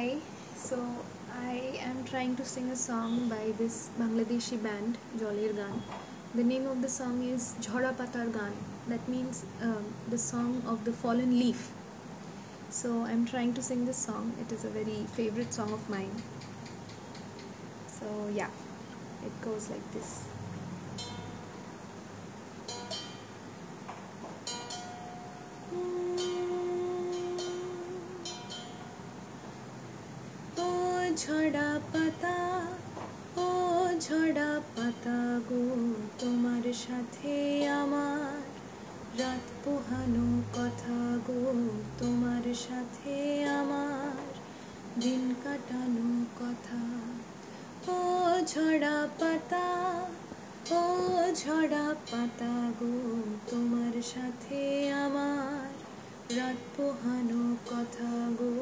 Hi, so I am trying to sing a song by this Bangladeshi band Jolir Gan. The name of the song is Jhora Patar Gan. That means um, the song of the fallen leaf. So I'm trying to sing this song. It is a very favorite song of mine. So yeah, it goes like this. ঝরা পাতা, ও ঝরা পাতা গো, তোমার সাথে আমার রাত পোহানো কথা গো, তোমার সাথে আমার দিন কাটানো কথা। ও ঝরা পাতা, ও ঝরা পাতা গো, তোমার সাথে আমার রাত পোহানো কথা গো,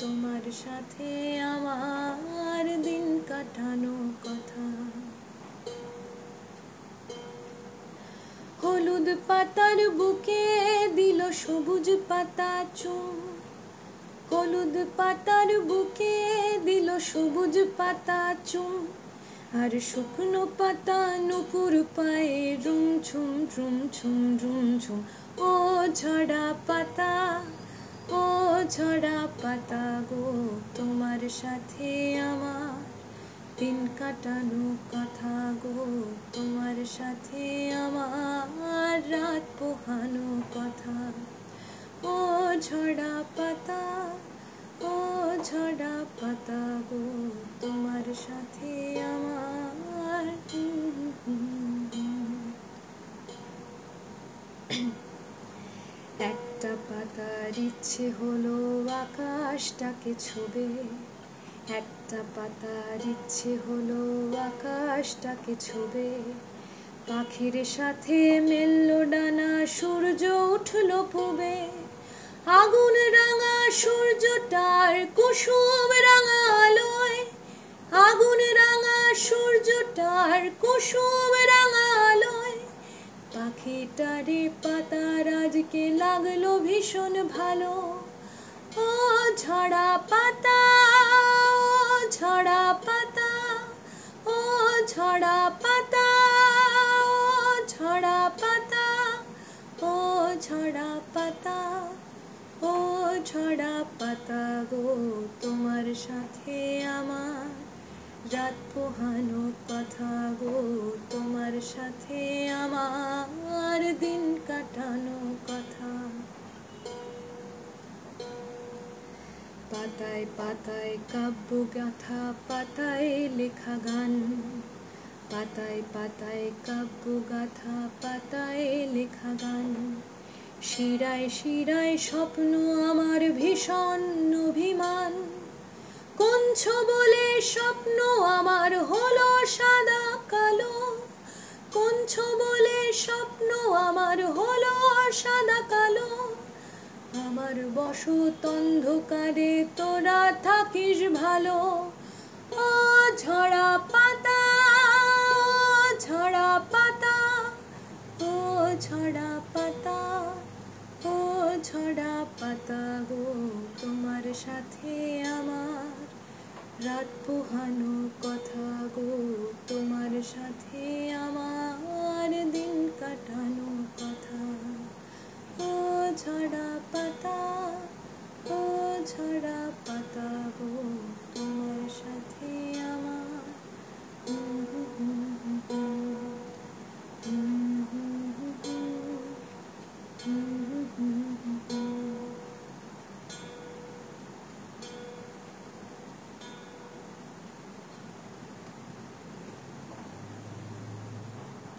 তোমার সাথে আমার দিন কাটানো কথা। হলুদ পাতার বুকে দিল সবুজ পাতা চুম হলুদ পাতার বুকে দিল সবুজ পাতা চুম আর শুকনো পাতা নুপুর পায়ে রুম ঝুম ঝুম ঝুম ঝুম ঝুম। ও ঝরা পাতা, ও ঝরা পাতা গো, তোমার সাথে আমার দিন কাটানো কথা গো, তোমার সাথে আমার রাত পোহানো কথা। ও ঝরা পাতা ঝরা পাতা গো তোমার সাথে আমার। একটা পাতার ইচ্ছে হলো আকাশটাকে ছবে। একটা পাতার ইচ্ছে হলো আকাশটাকে ছবে। পাখির সাথে মেলল ডানা, সূর্য উঠল পূবে। আগুন রাঙা সূর্যটার কুসুম রাঙা আলোয়। আগুন রাঙা সূর্যটার কুসুম রাঙা আলোয়। পাখিটারে পাতার আজকে লাগল ভীষণ ভালো। ও ঝরা পাতা, ও ঝরা পাতা, ও ঝরা পাতা, ও ঝরা পাতা, ও ঝরা পাতা। ঝরা পাতা গো, তোমার সাথে আমার রাত পোহানো কথা গো, তোমার সাথে আমার দিন কাটানো কথা। পাতায় পাতায় কাব্য গাথা, পাতায় লেখা গান। পাতায় পাতায় কাব্য গাথা, পাতায় লেখা গান। শিরায় শিরায় স্বপ্ন আমার ভীষণ অভিমান। কঞ্চ বলে স্বপ্ন আমার হলো সাদা কালো। কঞ্চ বলে স্বপ্ন আমার হলো সাদা কালো। আমার বসত অন্ধকারে তোরা থাকিস ভালো। ঝরা পাতা গো তোমার সাথে আমার রাত পোহানো কথা গো।